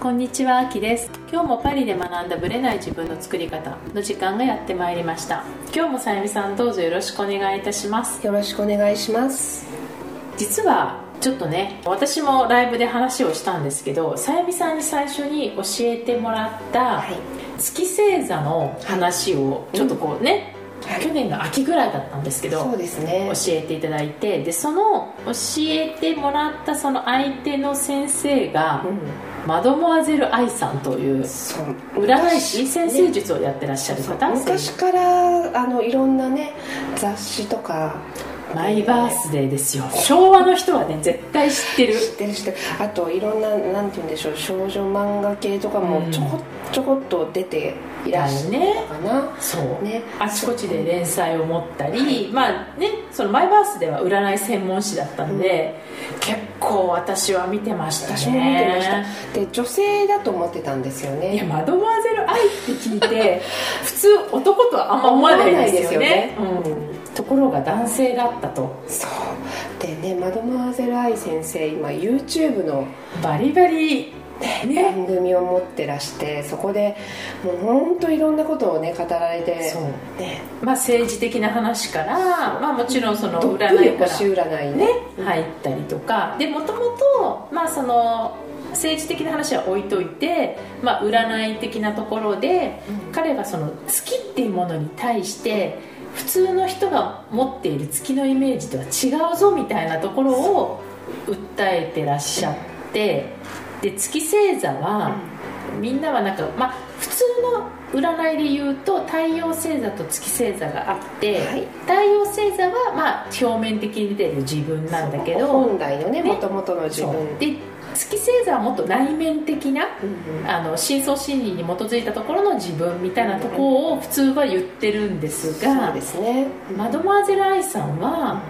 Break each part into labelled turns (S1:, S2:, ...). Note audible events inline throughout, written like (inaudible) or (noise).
S1: こんにちは、あきです。今日もパリで学んだブレない自分の作り方の時間がやってまいりました。今日もさゆみさんどうぞよろしくお願いいたします。
S2: よろしくお願いします
S1: 実はちょっとね、私もライブで話をしたんですけど、さゆみさんに最初に教えてもらった
S2: はい
S1: 月星座の話をちょっとこうね、
S2: はい
S1: 去年の秋ぐらいだったんですけど、
S2: そうですね
S1: 教えていただいてでその教えてもらったその相手の先生が、
S2: うん
S1: マドモアゼル愛さんという占い師先生術をやってらっしゃる方、
S2: 昔からあのいろんなね雑誌とか
S1: マイバースデーですよ。昭和の人はね絶対知ってる。
S2: 知ってる知ってる。あといろんななんて言うんでしょう。少女漫画系とかも
S1: うん。
S2: ちょこちょこっと出ていらっしゃったかな、
S1: そう、
S2: ね。
S1: あちこちで連載を持ったり、まあねそのマイバースでは占い専門誌だったんで、結構私は見てましたね。
S2: 私も見てました。で女性だと思ってたんですよ
S1: いや
S2: ね
S1: マドモアゼル愛って聞いて (laughs) 普通男とはあんま思わないですよね。
S2: 思わないですよ
S1: うんところが男性だったと。
S2: そう。でねマドモアゼル愛先生今 YouTube の
S1: バリバリね
S2: 番組を持ってらしてそこでもう本当いろんなことをね語られて
S1: そう。
S2: ね。
S1: まあ政治的な話から、まあ、もちろんその占いから
S2: 占いね
S1: 入ったりとか。でもともとまあその政治的な話は置いといて、まあ、占い的なところで、彼はその月っていうものに対して普通の人が持っている月のイメージとは違うぞみたいなところを訴えてらっしゃってで月星座は、みんなはなんか、まあ、普通の占いで言うと太陽星座と月星座があって、
S2: はい。
S1: 太陽星座はまあ表面的に出てる自分なんだけど
S2: 本来のね
S1: ね。
S2: もともとの自分。
S1: で月星座はもっと内面的な
S2: うんうん。
S1: あの深層心理に基づいたところの自分みたいなところを普通は言ってるんです
S2: そう
S1: が
S2: ですね。
S1: マドモアゼル愛さんは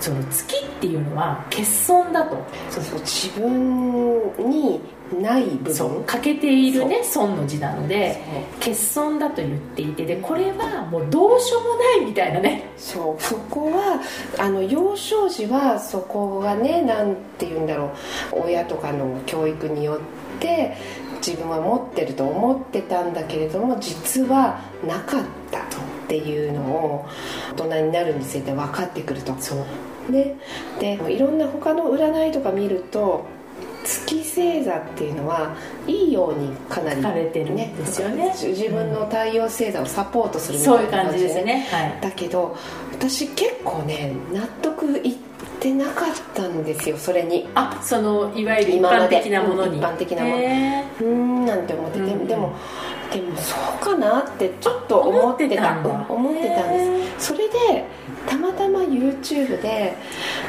S1: その月っていうのは欠損だと。
S2: そうそう自分にない部分？
S1: 欠けているね損の字なので欠損だと言っていてでこれはもうどうしようもないみたいなね。
S2: そう。そこはあの幼少時はそこがねなんて言うんだろう。親とかの教育によって自分は持ってると思ってたんだけれども実はなかったっていうのを大人になるにつれて分かってくると。
S1: そう。
S2: ね。でいろんな他の占いとか見ると月星座っていうのはいいようにかなり
S1: 書かれてるんですよね。
S2: 自分の太陽星座をサポートするみたいな
S1: そういう感じですねはい
S2: だけど私結構ね納得いってなかったんですよそれに。
S1: あそのいわゆる一般的なものに。
S2: 一般的なもの。
S1: へ
S2: うーんなんて思って。て、
S1: うん。
S2: でもでもそうかなってちょっと思ってた。
S1: 思ってたん
S2: です。それでたまたま YouTube で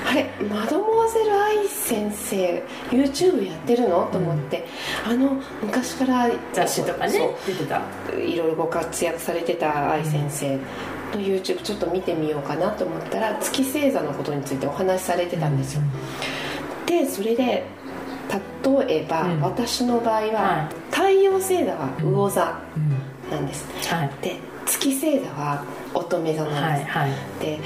S2: あれマドモアゼル愛先生 YouTube やってるの？と思って、あの昔から
S1: ー雑誌とかね
S2: そう
S1: 出てた。
S2: いろいろご活躍されてた愛先生の YouTube ちょっと見てみようかなと思ったら月星座のことについてお話しされてたんですよ、でそれで例えば、
S1: うん。
S2: 私の場合は、
S1: はい。
S2: 太陽星座は魚座
S1: うん。
S2: なんです、
S1: はい。
S2: で月星座は乙女座なんです、
S1: はいはい。
S2: で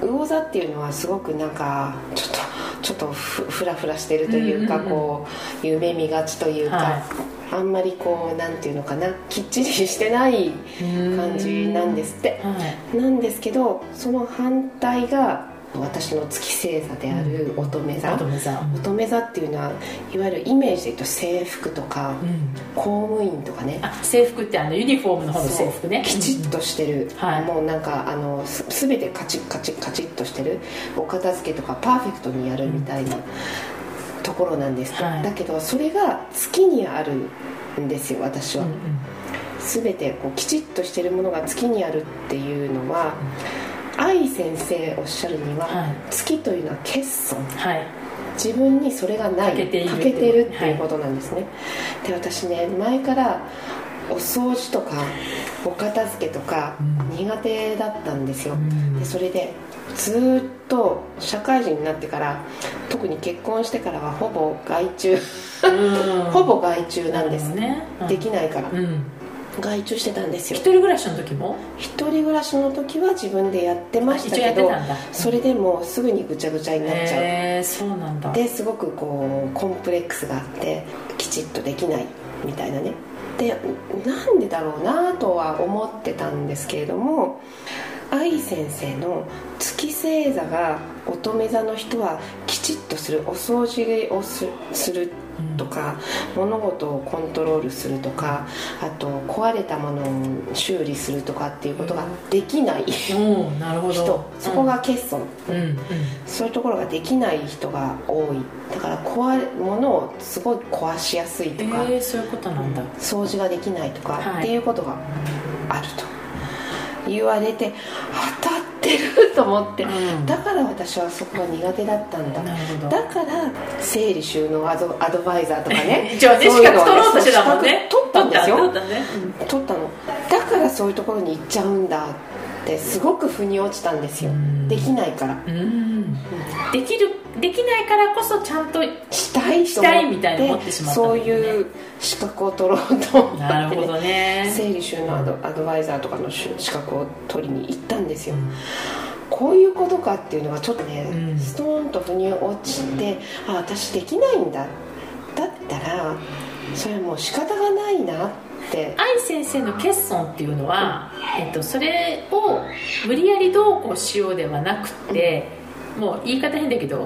S2: 魚座っていうのはすごくなんかちょっとちょっとふふらふらしてるというか、
S1: うんうんうん。
S2: こう夢見がちというか、
S1: は
S2: あんまりこうなんていうのかなきっちりしてない感じなんですって。
S1: はい。
S2: なんですけどその反対が私の月星座である乙女座、
S1: 乙女座。
S2: 乙女座っていうのはいわゆるイメージで言うと制服とか、
S1: うん。
S2: 公務員とかね。
S1: あ制服ってあのユニフォームの方の制服ね。
S2: きちっとしてる、
S1: はい。
S2: もうなんかあのす全てカチッカチッカチッとしてる。お片付けとかパーフェクトにやるみたいなところなんです
S1: はい。
S2: だけどそれが月にあるんですよ私は、
S1: うんうん。
S2: 全てこうきちっとしてるものが月にあるっていうのは愛先生おっしゃるには、
S1: はい。
S2: 月というのは欠損。
S1: はい。
S2: 自分にそれがない
S1: 欠けている。
S2: っていうことなんですね、で私ね前からお掃除とかお片付けとか
S1: うん。
S2: 苦手だったんですよ、
S1: うん。
S2: でそれでずーっと社会人になってから特に結婚してからはほぼ外注。
S1: うん。(laughs)
S2: ほぼ外注なんです、
S1: ね。うん。
S2: できないから、
S1: うん
S2: 外注してたんですよ。
S1: 一人暮らしの時も？
S2: 一人暮らしの時は自分でやってましたけどそれでもうすぐにぐちゃぐちゃになっちゃう。
S1: そうなんだ。
S2: ですごくこうコンプレックスがあってきちちっとできないみたいなね。でなんでだろうなとは思ってたんですけれども愛先生の月星座が乙女座の人はきちっとするお掃除をすするとか、物事をコントロールするとかあと壊れたものを修理するとかっていうことができない
S1: おーなるほど。
S2: 人。そこが欠損、
S1: うん。うん。
S2: そういうところができない人が多い。だから壊れ物をすごい壊しやすいとか、
S1: えー、そういうことなんだ。
S2: 掃除ができないとか、
S1: はい
S2: っていうことがあると言われて当たってると思って、
S1: うん。
S2: だから私はそこが苦手だったんだ。だから整理収納アドアドバイザーとかね。
S1: じゃあね資格取ろうとしてたもんね。
S2: 取ったんですよ。
S1: 取った取ったね
S2: 取ったの。だからそういうところに行っちゃうんだってすごく腑に落ちたんですよ。
S1: うん。
S2: できないから。
S1: うん。できるできないからこそちゃんと
S2: したいと
S1: したい
S2: 思
S1: みたいに思
S2: っ
S1: っててしまったんだ
S2: そういう資格を取ろうと思って、ね、
S1: なるほどね。
S2: 整理収納アドアドバイザーとかのし資格を取りに行ったんですよ、こういうことかっていうのがちょっとね、
S1: うん。
S2: ストーンと腑に落ちてあ私できないんだ。だったらそれはもう仕方がないな。って。
S1: 愛先生の欠損っていうのは、えっと、それを無理やりどうこうしようではなくて、もう言い方変だけど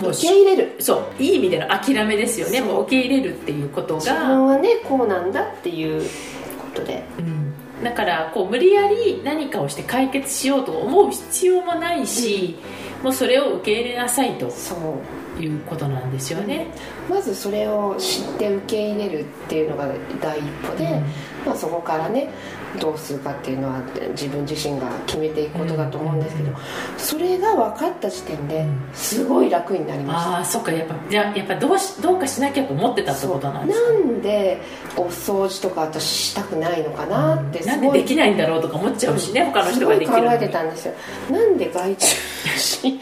S1: もう
S2: 受け入れる。
S1: そういい意味での諦めですよね。もう受け入れるっていうこと
S2: 自
S1: が、
S2: 分はねこうなんだっていうことで。
S1: うん、だからこう無理やり何かをして解決しようと思う必要もないし、もうそれを受け入れなさいと
S2: そう。
S1: いうことなんですよね、
S2: まずそれを知って受け入れるっていうのが第一歩で、
S1: うん。
S2: まあ、そこからねどうするかっていうのは自分自身が決めていくことだと思うんですけど、
S1: うん。
S2: それが分かった時点で
S1: うん。
S2: すごい楽になりました、
S1: ああそっかやっぱじゃあやっぱどうしどうかしなきゃと思ってたってことなんですか？
S2: なんでお掃除とか私したくないのかなってす
S1: なん。で
S2: ごい。
S1: できないんだろうとか思っちゃうしね、他の人ができる
S2: すごい考えてたんですよ。なんで外注し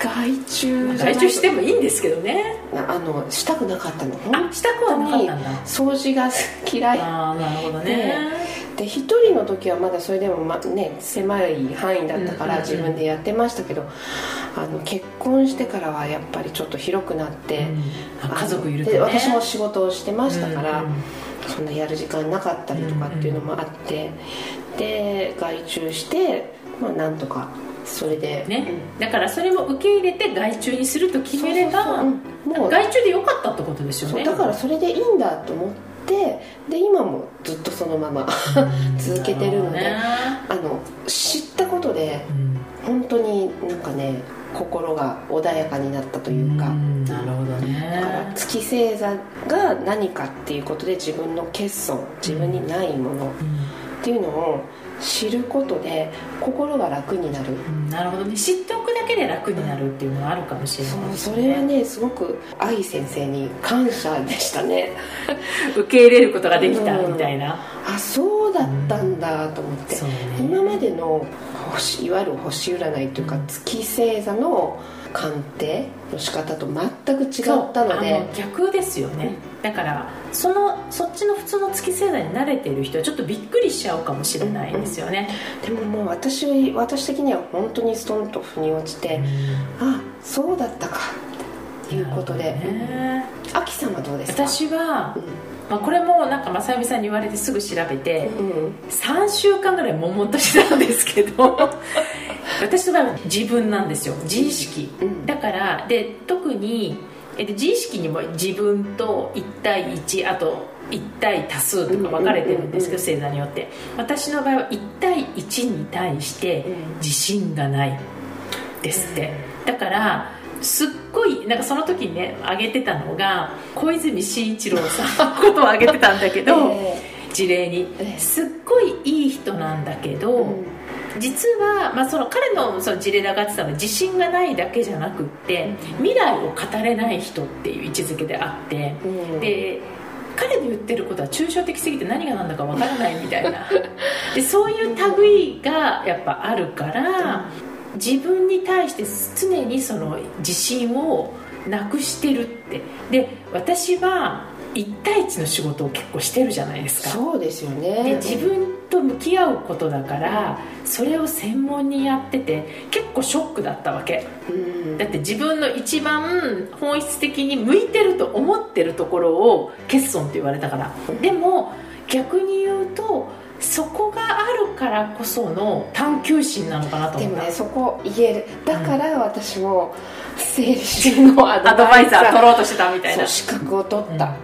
S2: 外注
S1: 外注してもいいんですけどね。
S2: あのしたくなかったの。
S1: あしたくはなかったんだ。
S2: 掃除が嫌い。
S1: ああなるほどね。
S2: で一人の時はまだそれでも、まね、狭い範囲だったから
S1: うんうんうん。
S2: 自分でやってましたけど、あの結婚してからはやっぱりちょっと広くなって、
S1: あ家族いると
S2: で
S1: ね
S2: 私も仕事をしてましたから、
S1: うんうん
S2: そんなやる時間なかったりとかっていうのもあって、で外注して、まあ、なんとかそれで、
S1: ね、だからそれも受け入れて外注にすると決めれば
S2: もう。
S1: 外注でよかったってことですよね。
S2: だからそれでいいんだと思ってで今もずっとそのまま (laughs) 続けてるので
S1: な
S2: あの知ったことで本当になんかね心が穏やかになったと
S1: うん
S2: いうか、
S1: ん。なるほど
S2: だから
S1: ね
S2: 月星座が何かっていうことで自分の欠損自分にないものっていうのを知ることで心が楽になる。
S1: うんなるほどね。知っておくだけで楽になるっていうのはあるかもしれない。
S2: そう
S1: です
S2: それはねすごく愛先生に感謝でしたね。(laughs)
S1: 受け入れることができたみたいな、
S2: あそうだったんだと思って、
S1: そうね。
S2: 今までの星いわゆる星占いというか月星座の鑑定の仕方と全く違ったので。
S1: 逆ですよね、だからそのそっちの普通の月星座に慣れてる人はちょっとびっくりしちゃうかもしれないですよね、
S2: でももう私私的には本当にストンと腑に落ちて、あそうだったかっていうことで、
S1: ね。
S2: アキさんはどうですか？
S1: 私は、まあ、これもなんか正由美さんに言われてすぐ調べて、
S2: うんうん。
S1: 3週間ぐらい悶々としてたんですけど私の場合は自分なんですよ。自意識、
S2: うん。
S1: だからで特にえっと自意識にも自分と1対1あと1対多数とか分かれてるんですけど、星座によって。私の場合は1対1に対して
S2: うん
S1: 自信がないですって、だからすっごいなんかその時にね挙げてたのが小泉進一郎さんのことを挙げてたんだけど、(laughs)
S2: え。
S1: 事例に。
S2: ええ。
S1: すっごいいい人なんだけど、
S2: うん
S1: 実は、まあ、その彼のその事例で上がってたのは自信がないだけじゃなくって未来を語れない人っていう位置づけであって、
S2: うん。
S1: で彼の言ってることは抽象的すぎて何が何だかわからないみたいな。でそういう類がやっぱあるから自分に対して常にその自信をなくしてるって。で私は1対1の仕事を結構してるじゃないですか。
S2: そうですよ
S1: で
S2: ね
S1: 自分と向き合うことだからそれを専門にやってて結構ショックだったわけ。
S2: うん。
S1: だって自分の一番本質的に向いてると思ってるところを欠損って言われたから。でも逆に言うとそこがあるからこその探求心なのかなと
S2: でも
S1: 思った。
S2: ねそこ言える。だから私も整理収納ア (laughs)
S1: アドバイザー取ろうとしてたみたいな。
S2: 資格を取った、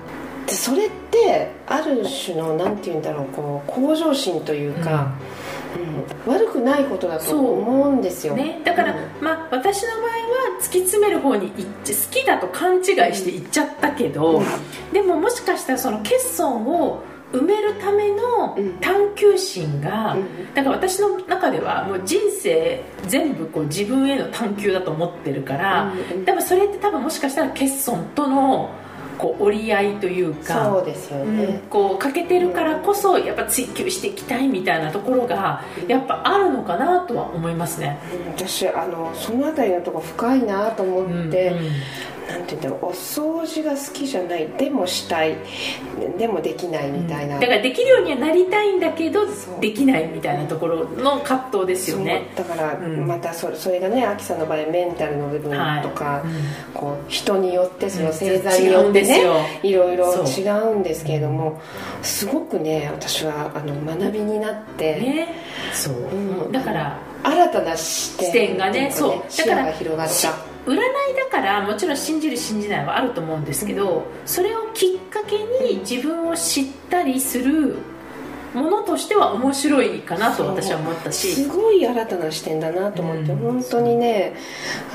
S2: でそれってある種のなんて言うんだろうこう向上心というか、うん。悪くないことだと思うんですよ、
S1: ね、だから、
S2: うん。
S1: まあ、私の場合は突き詰める方に行っち好きだと勘違いして行っちゃったけど、
S2: うん。
S1: でももしかしたらその欠損を埋めるための
S2: うん。
S1: 探求心が、
S2: うん。
S1: だから私の中ではもう人生全部こう自分への探求だと思ってるから、
S2: うん。うん。
S1: 多分それって多分もしかしたら欠損とのこう折り合いというか
S2: そうですよね、
S1: うんこう欠けてるからこそやっぱ追求していきたいみたいなところがやっぱあるのかなとは思いますね。
S2: うん私あのその辺りのとこ深いなと思って、
S1: うんうん。
S2: なんて言うんだろうお掃除が好きじゃないでもしたい。でもできないみたいな、
S1: だからできるようにはなりたいんだけどできないみたいなところの葛藤ですよね。
S2: だから
S1: うん。
S2: またそれそれがねアキさんの場合メンタルの部分とか、
S1: はい。うん。
S2: こう人によってその
S1: うん。
S2: 星座によってね。いろいろ違うんですけれどもすごくね私はあの学びになって、
S1: ね、そう、
S2: うん。
S1: だから
S2: 新たな視点
S1: 視点がね
S2: っていか
S1: そう。
S2: 視野が広がっ
S1: した占いだからもちろん信じる信じないはあると思うんですけど、それをきっかけに自分を知ったりするものとしては面白いかなと私は思ったし。
S2: すごい新たな視点だなと思って、
S1: うん。
S2: 本当にね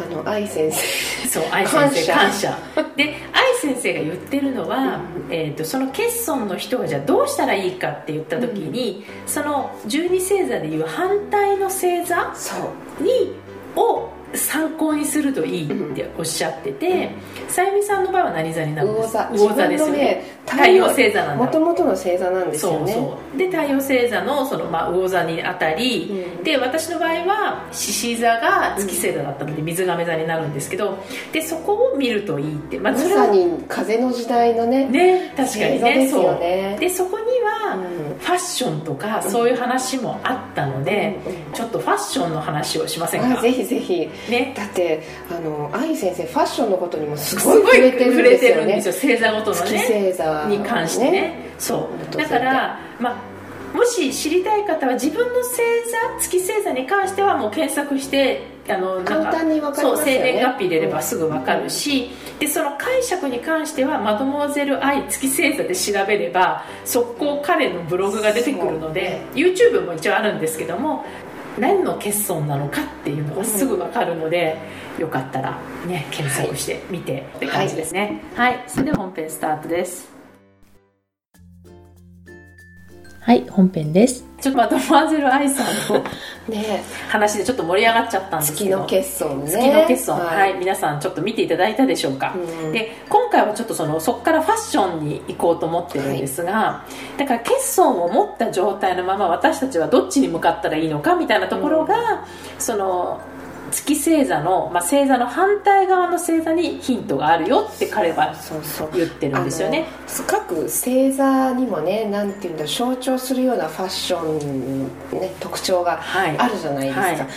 S2: あの愛先生。
S1: そう愛先生感
S2: 感
S1: 謝。で愛先生が言ってるのは、えー、とその欠損の人がじゃあどうしたらいいかって言った時に、その十二星座でいう反対の星座
S2: そう。
S1: にを参考にするといいっておっしゃってて、さゆみさんの場合は何座になるんですか？
S2: 魚座。
S1: ですよね太陽星座なんだ。
S2: もともとの星座なんですよね。
S1: そうで太陽星座のその、まあ、魚座にあたり、
S2: うん。
S1: で私の場合は獅子座が月星座だったので水亀座になるんですけどでそこを見るといいって、まあ、
S2: まさに風の時代のね
S1: ね確かにね
S2: ね。
S1: そう。でそこには、
S2: うん。
S1: ファッションとかそういう話もあったので、
S2: うんうん
S1: ちょっとファッションの話をしませんか？
S2: あぜひぜひ。
S1: ね。
S2: だってあの愛先生ファッションのことにもす
S1: すごい
S2: 触れてるんですよね。
S1: るんですよ。星座ごとの
S2: 月
S1: ね
S2: 星座
S1: に関してね。そう。
S2: 元
S1: だから、まあ、もし知りたい方は自分の星座月星座に関してはもう検索してあのなんか
S2: 簡単にわかりますよね。
S1: そう生年月日入れればすぐ分かるし、でその解釈に関してはマドモアゼル愛月星座で調べれば速攻彼のブログが出てくるので YouTube も一応あるんですけども何の欠損なのかっていうのがすぐ分かるので、よかったらね検索してみてって感じですね。はい、それでは本編スタートですはい本編です。ちょっとマドモアゼル愛さんの
S2: ね
S1: 話でちょっと盛り上がっちゃったんですけど。
S2: 月の欠損ね。
S1: 月の欠損。はい、
S2: はい
S1: 皆さんちょっと見ていただいたでしょうか、
S2: うん。
S1: で今回はちょっとそのそこからファッションに行こうと思ってるんですが、だから欠損を持った状態のまま私たちはどっちに向かったらいいのかみたいなところが、その月星座の、まあ、星座の反対側の星座にヒントがあるよって彼は言ってるんですよね。
S2: 各星座にもねなんていうんだ象徴するようなファッション、ね、特徴が
S1: はい。
S2: あるじゃないですか、
S1: はい。
S2: やっ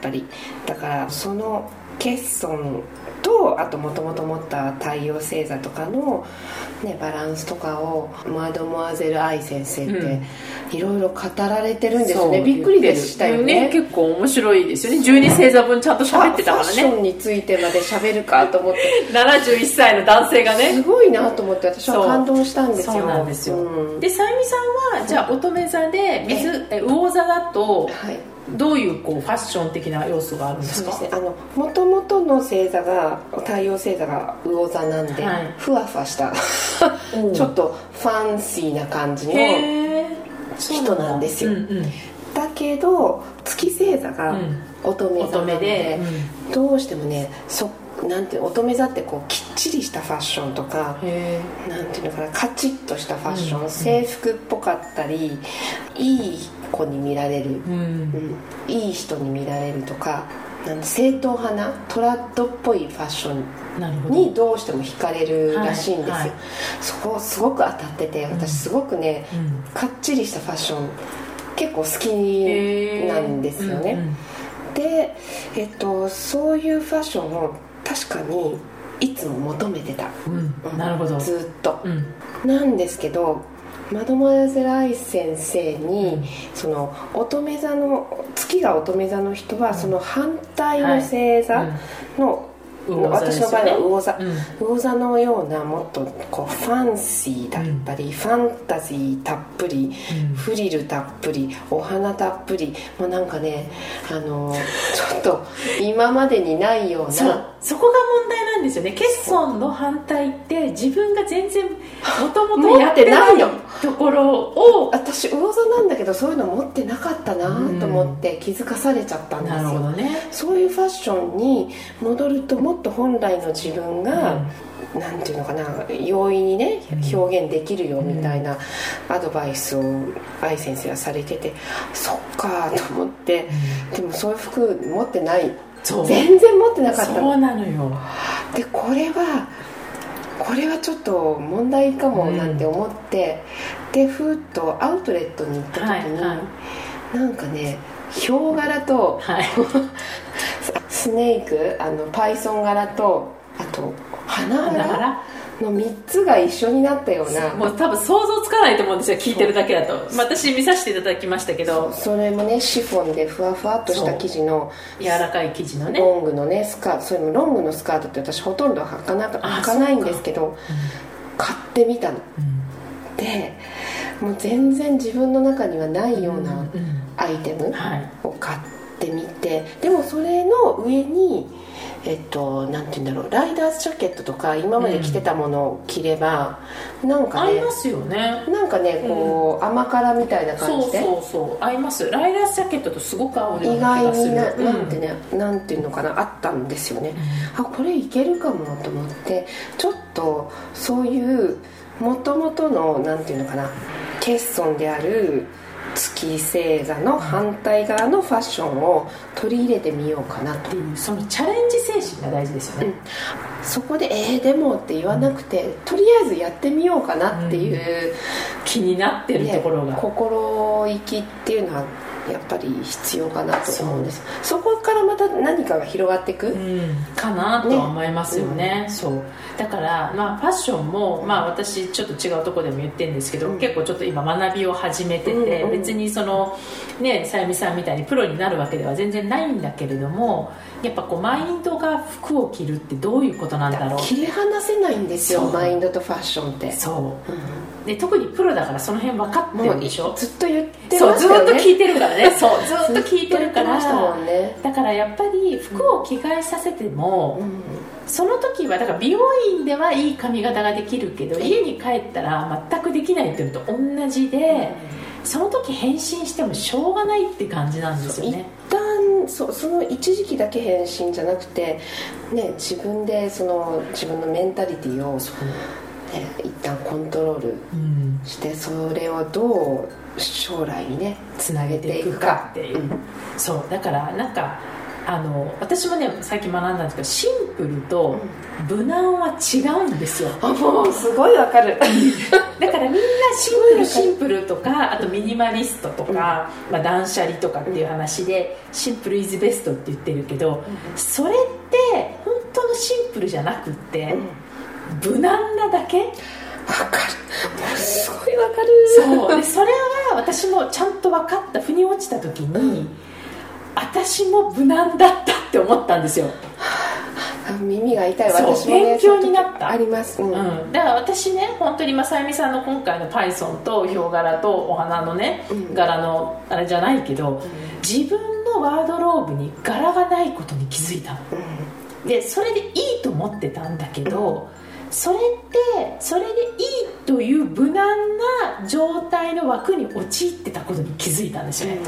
S2: ぱり。だからその欠損とあともともと持った太陽星座とかの、ね、バランスとかをマドモアゼル愛先生っていろいろ語られてるんですよね、
S1: そう
S2: びっくりでしたよね。
S1: 結構面白いですよね。12星座分ちゃんと喋ってたから
S2: ファッショ
S1: ね
S2: ンについてまで喋るかと思って。(laughs)
S1: 71歳の男性がね。
S2: すごいなと思って私は感動したんですよ。
S1: そう。なんですよ、
S2: うん。
S1: でさゆみさんはじゃあ乙女座で水え魚座だと
S2: はい
S1: どういうこうファッション的な要素があるんですか？
S2: そうですね。あのもともとの星座が太陽星座が魚座なんで、
S1: はい。
S2: ふわふわした (laughs) ちょっとファンシーな感じの人なんですよ。
S1: うんうん
S2: だけど月星座が
S1: うん。
S2: 乙女座なので
S1: で、
S2: どうしてもねそなんて乙女座ってこうきっちりしたファッションとかなんていうのかなカチッとしたファッション、
S1: うん。
S2: 制服っぽかったりいい子に見られる、
S1: えうん。
S2: うんいい人に見られるとかなん正統派なトラッドっぽいファッションにどうしても惹かれるらしいんです。よ、
S1: はいはい。
S2: そこすごく当たってて私すごくね、
S1: うん。
S2: かっちりしたファッション結構好きなんですよね、で、えっと、そういうファッションを確かにいつも求めてた、
S1: うん。なるほど。
S2: ずっと。
S1: うん。
S2: なんですけどマドモアゼライ先生に、
S1: うん。
S2: その乙女座の月が乙女座の人は、その反対の星座の、私の場合は魚座、
S1: うん。
S2: 魚座のようなもっとこうファンシーだったり、ファンタジーたっぷり、
S1: うん。
S2: フリルたっぷりお花たっぷりもうなんかねあのちょっと今までにないような。
S1: そこが問題なんですよね。欠損の反対って自分が全然もともとやっててない
S2: の
S1: ところを
S2: 私魚座なんだけどそういうの持ってなかったなと思って気づかされちゃったんです
S1: なるほ
S2: よ、
S1: どね。
S2: そういうファッションに戻るともっと本来の自分が、なんていうのかな容易にね表現できるよみたいなアドバイスを愛先生はされててそっかと思ってでもそういう服持ってない。全然持ってなかったの。
S1: そうなのよ。
S2: でこれはこれはちょっと問題かもなんて思って、でふーっとアウトレットに行った時に、
S1: はいは
S2: なんかねヒョウ柄と
S1: はい。(laughs)
S2: スネークあのパイソン柄とあと花柄？
S1: ら
S2: の3つが一緒になったような。
S1: もう多分想像つかないと思うんですよ聞いてるだけだと。まあ私見させていただきましたけど。
S2: それもねシフォンでふわふわっとした生地の
S1: 柔らかい生地のね。
S2: ロングのねスカート。それもロングのスカートって私ほとんど履かな履かないんですけど買ってみたの。でもう全然自分の中にはないような
S1: うんうん。
S2: アイテム
S1: はい。
S2: を買ってみてでもそれの上にえっとなんて言うんだろうライダースジャケットとか今まで着てたものを着れば、なんかね
S1: 合いますよね。
S2: なんかねこう、甘辛みたいな感
S1: そう
S2: じで。
S1: そうそう合います。ライダースジャケットとすごく合うよう
S2: 意外にな,、
S1: うん。
S2: なんてねなんていうのかなあったんですよね、あこれいけるかもと思ってちょっとそういうもともとのなんていうのかな欠損である月星座の反対側のファッションを取り入れてみようかなと。
S1: っていうそのチャレンジ精神が大事ですよね、
S2: そこで「えー、でも」って言わなくて、とりあえずやってみようかなっていう、
S1: 気になってるところが、
S2: ね心意気っていうのはやっぱり必要かなと思うんです。そこからまた何かが広がっていく、
S1: うん、かなとは思いますよね。そう。だから、まあ、ファッションも、まあ、私ちょっと違うところでも言ってるんですけど、
S2: うん。
S1: 結構ちょっと今学びを始めてて、
S2: うん。うん。
S1: 別にそのねさゆみさんみたいにプロになるわけでは全然ないんだけれどもやっぱこうマインドが服を着るってどういうことなんだろう
S2: 切り離せないんですよ
S1: そう。
S2: マインドとファッションって、
S1: そう。で特にプロだからその辺分かってるでしょ？
S2: ずっと言って
S1: そうずっ
S2: ましたよね
S1: と聞いてるからね。(laughs) そうずっと聞いてるから。
S2: んね、
S1: だからやっぱり服を着替えさせても、
S2: うん。
S1: その時はだから美容院ではいい髪型ができるけど家に帰ったら全くできないっていうのと同じでその時変身してもしょうがないって感じなんですよね。
S2: 一旦そその一時期だけ変身じゃなくて、ね、自分でその自分のメンタリティを、ね、一旦コントロール
S1: うん。
S2: してそれをどう将来にね
S1: つなげていくかっていう、
S2: うん。
S1: そう。だからなんかあの私もね最近学んだんですけどシンプルと無難は違うんですよ。
S2: あもうすごいわかる。(laughs)
S1: だからみんなシンプルシンプルとかあとミニマリストとか、まあ、断捨離とかっていう話でシンプルイズベストって言ってるけどそれって本当のシンプルじゃなくって無難なだけ？
S2: わかる。も (laughs) うすごいわかる。
S1: そう。でそれは私もちゃんと分かった腑に落ちた時に私も無難だったって思ったんですよ。
S2: あ耳が痛い私もね
S1: 勉強になった。
S2: あります。うん、
S1: うん、だから私ね本当にまさゆみさんの今回のパイソンとヒョウ柄とお花のね、
S2: うん。
S1: 柄のあれじゃないけど、自分のワードローブに柄がないことに気づいたの。でそれでいいと思ってたんだけど、それってそれでいいという無難な状態の枠に陥ってたことに気づいたんですよね、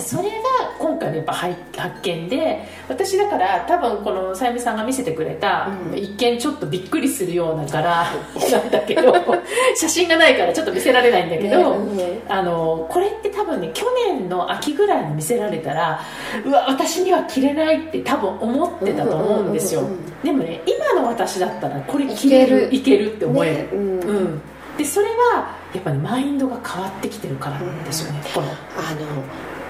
S1: それが今回のやっぱ発見で私だから多分このさゆみさんが見せてくれた、うん、一見ちょっとびっくりするような柄 (laughs) なんだけど写真がないからちょっと見せられないんだけど、ね、あのこれって多分ね去年の秋ぐらいに見せられたらうわ私には着れないって多分思ってたと思うんですよ、でもね今の私だったらこれ着れるいける。って思える、ね、うん、うん。でそれはやっぱり、マインドが変わってきてるからなんですよね、この。
S2: あの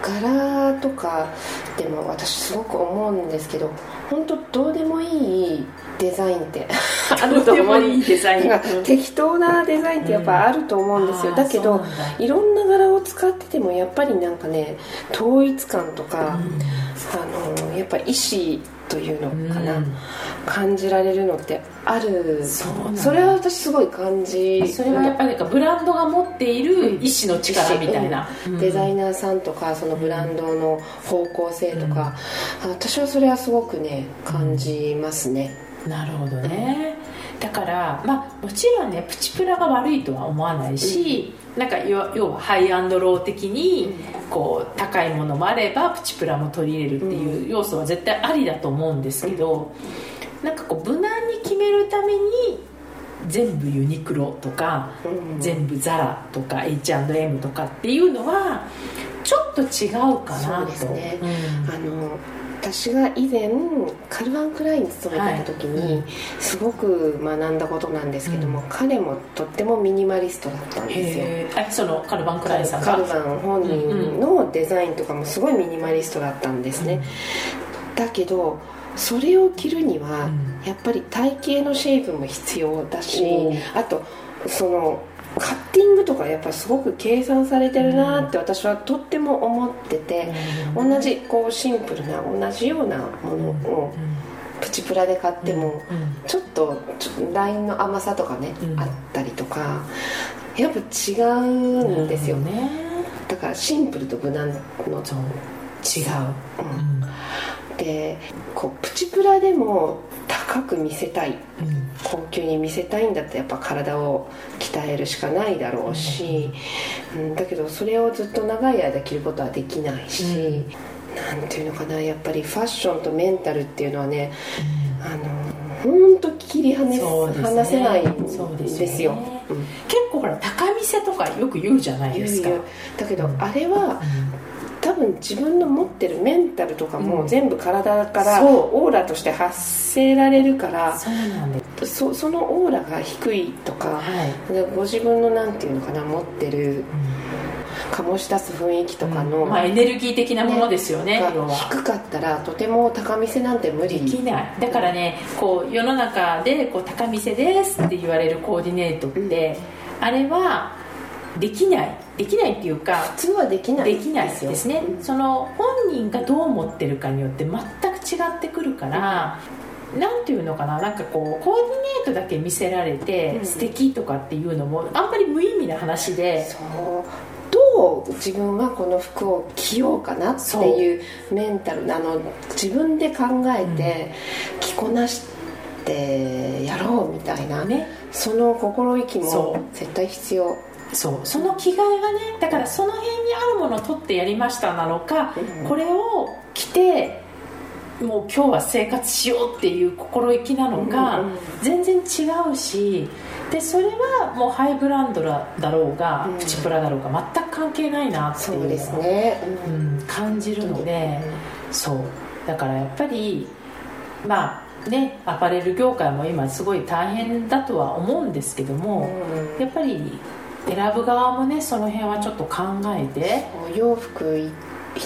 S2: 柄とかでも私すごく思うんですけど本当どうでもいいデザインって (laughs)
S1: あると思ういいデザイ
S2: ン。適当なデザインってやっぱあると思うんですよ、うん、だけどいろんな柄を使っててもやっぱりなんかね統一感とか、うん、あのやっぱ意思というのかな、うん、感じられるのってある。それは私すごい感じ。
S1: それはやっぱりブランドが持っている意志の力みたいな、
S2: うん、デザイナーさんとかそのブランドの方向性とか、うん、私はそれはすごくね感じますね、
S1: なるほどね、だからまあもちろんねプチプラが悪いとは思わないし、うん、なんか要はハイアンドロー的にこう高いものもあればプチプラも取り入れるっていう要素は絶対ありだと思うんですけど、うん、なんかこう無難に決めるために全部ユニクロとか、うん、全部ザラとか H&M とかっていうのはちょっと違うかなと。そうですね、
S2: あの私が以前カルバン・クラインに勤めてた時にすごく学んだことなんですけども、彼もとってもミニマリストだったんです
S1: よ。そのカルバン・クラインさん
S2: カルバン本人のデザインとかもすごいミニマリストだったんですね、だけどそれを着るにはやっぱり体型のシェイプも必要だしあとそのカッティングとかやっぱすごく計算されてるなって私はとっても思ってて、同じこうシンプルな同じようなものをプチプラで買ってもちょっとラインの甘さとかね、あったりとかやっぱ違うんですよ、ね、だからシンプルと無難の違う、うんでこうプチプラでも高く見せたい、うん、高級に見せたいんだったらやっぱ体を鍛えるしかないだろうし、うん、だけどそれをずっと長い間着ることはできないし、うん、なんていうのかなやっぱりファッションとメンタルっていうのはね、うん、あの本当切り離,、ね、離せないんですよ、ね。
S1: うん、結構ほら高見せとかよく言うじゃないですか。
S2: だけどあれは、多分自分の持ってるメンタルとかも全部体からオーラとして発せられるから、そそのオーラが低いとか、はい、ご自分のなんていうのかな持ってる、醸し出す雰囲気とかの、
S1: うん、まあ、エネルギー的なものですよね
S2: ね。低かったらとても高見せなんて無理。
S1: できない。だからねこう世の中でこう高見せですって言われるコーディネートって、うん、あれはできない。できないっていうか
S2: 普通はできない
S1: できないですね、うん、その本人がどう思ってるかによって全く違ってくるから、うん、なんていうのかななんかこうコーディネートだけ見せられて素敵とかっていうのもあんまり無意味な話で、
S2: そう。どう自分はこの服を着ようかなっていうメンタルあの自分で考えて着こなしてやろうみたいな、ね、その心意気も絶対必要
S1: そうその着替えがねだからその辺にあるものを取ってやりましたなのか、うん、これを着てもう今日は生活しようっていう心意気なのか、全然違うしでそれはもうハイブランドだろうが、うん、プチプラだろうが全く関係ないなっていう
S2: のを、ね。
S1: うん、感じるので、そう。だからやっぱりまあねアパレル業界も今すごい大変だとは思うんですけども、やっぱり選ぶ側もねその辺はちょっと考えて。
S2: お洋服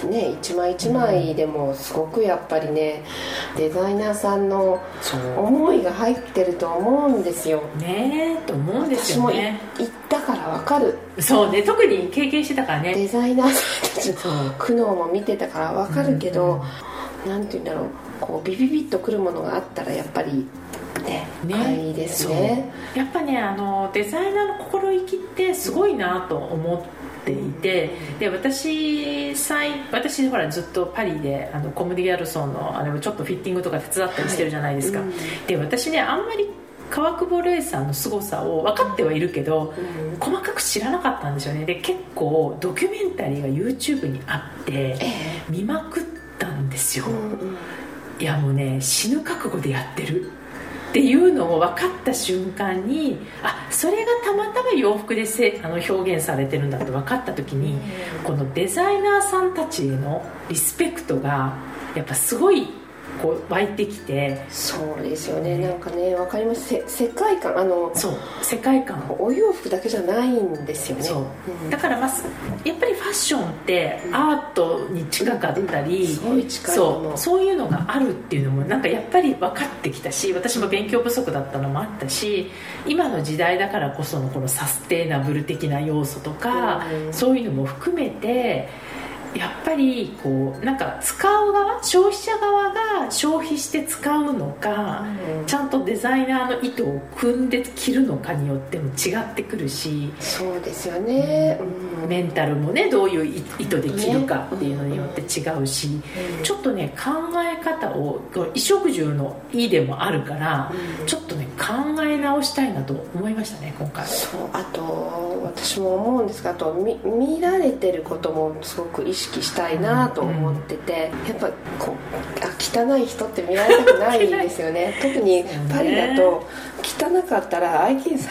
S2: ね、一枚一枚でもすごくやっぱりねデザイナーさんの思いが入ってると思うんですよ。
S1: ねえと思うんですよね。
S2: 私も行ったから分かる。
S1: そうね特に経験してたからね。
S2: デザイナーさんたちの苦悩も見てたから分かるけど、うん、なんて言うんだろうこうビビビッとくるものがあったらやっぱりねね。いいですね。
S1: やっぱねあのデザイナーの心意気ってすごいなと思っていてで私私ほらずっとパリであのコムディ・ギャルソンのあれもちょっとフィッティングとか手伝ったりしてるじゃないですか、はいうん、で私ねあんまり川久保玲さんの凄さを分かってはいるけど、
S2: うん。
S1: 細かく知らなかったんですよね。で結構ドキュメンタリーが YouTube にあって
S2: え
S1: 見まくったんですよ、
S2: えうんうん
S1: いやもうね死ぬ覚悟でやってる。っていうのを分かった瞬間にあそれがたまたま洋服でせあの表現されてるんだって分かった時にこのデザイナーさんたちへのリスペクトがやっぱすごいこう湧いてきて。
S2: そうですよね。なんかねわかります。せ世界観。あの
S1: そう。世界観。を
S2: お洋服だけじゃないんですよね。
S1: そう。
S2: うん。
S1: だからまあやっぱりファッションってアートに近かったり、
S2: すごい近いもの。
S1: そうそういうのがあるっていうのもなんかやっぱり分かってきたし私も勉強不足だったのもあったし今の時代だからこそのこのサステイナブル的な要素とか、
S2: うん。
S1: そういうのも含めてやっぱりこうなんか使う側消費者側が消費して使うのか、
S2: うん。
S1: ちゃんとデザイナーの意図を組んで着るのかによっても違ってくるし、
S2: そうですよね、うん
S1: メンタルもねどういう意図で着るかっていうのによって違うし、ちょっとね考え方を衣食住の「い」でもあるから、
S2: うん。
S1: ちょっとね考え直したいなと思いましたね今回。
S2: そうあと私も思うんですがあと見見られてることもすごく意識したいなと思ってて、やっぱこうあ汚い人って見られたくないですよね。(laughs) 特にパリだと汚かったら相手にさ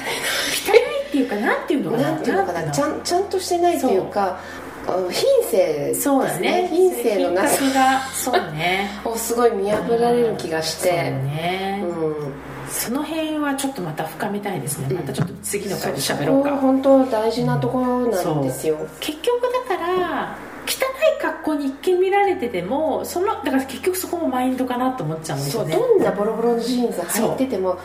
S1: 汚いっていうかなんていうのかな
S2: れなんていうのかなちゃんちゃんとしてないというか品性です
S1: そうだね。
S2: 品性のなさ。
S1: がそうね。(laughs)
S2: をすごい見破られる気がして、
S1: ね、
S2: うん。
S1: その辺はちょっとまた深めたいですね。またちょっと次の回で
S2: そ
S1: 喋ろうか。
S2: 本当大事なところなんですよ、
S1: 結局だから汚い格好に一見見られててもそのだから結局そこもマインドかなと思っちゃうんです
S2: そう
S1: よね
S2: どんなボロボロのジーンズ履いてても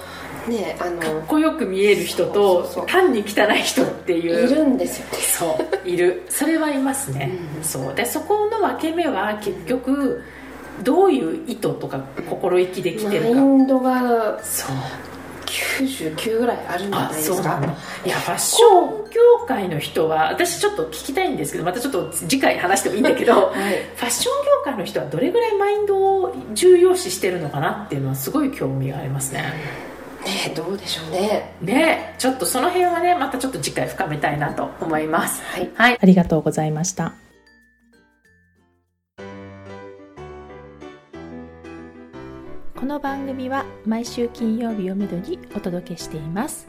S2: ねあの
S1: かっこよく見える人と単に汚い人って
S2: い
S1: いう
S2: るんですよ。ね
S1: そういる。それはいますね、
S2: うん。
S1: そう。でそこの分け目は結局どういう意図とか心意気で来
S2: マ
S1: てるか。
S2: インドが
S1: そう。
S2: 99ぐらいあるんじゃない
S1: あ
S2: ですか。
S1: いやファッション業界の人は私ちょっと聞きたいんですけどまたちょっと次回話してもいいんだけど
S2: はい。
S1: ファッション業界の人はどれぐらいマインドを重要視してるのかなっていうのはすごい興味がありますね
S2: ねどうでしょうね。
S1: ねちょっとその辺はねまたちょっと次回深めたいなと思います。
S2: はい。
S1: はい。ありがとうございました。この番組は毎週金曜日をめどにお届けしています。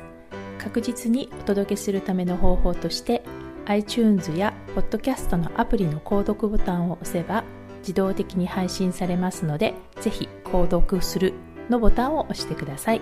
S1: 確実にお届けするための方法として iTunes や Podcast のアプリの購読ボタンを押せば自動的に配信されますのでぜひ購読するのボタンを押してください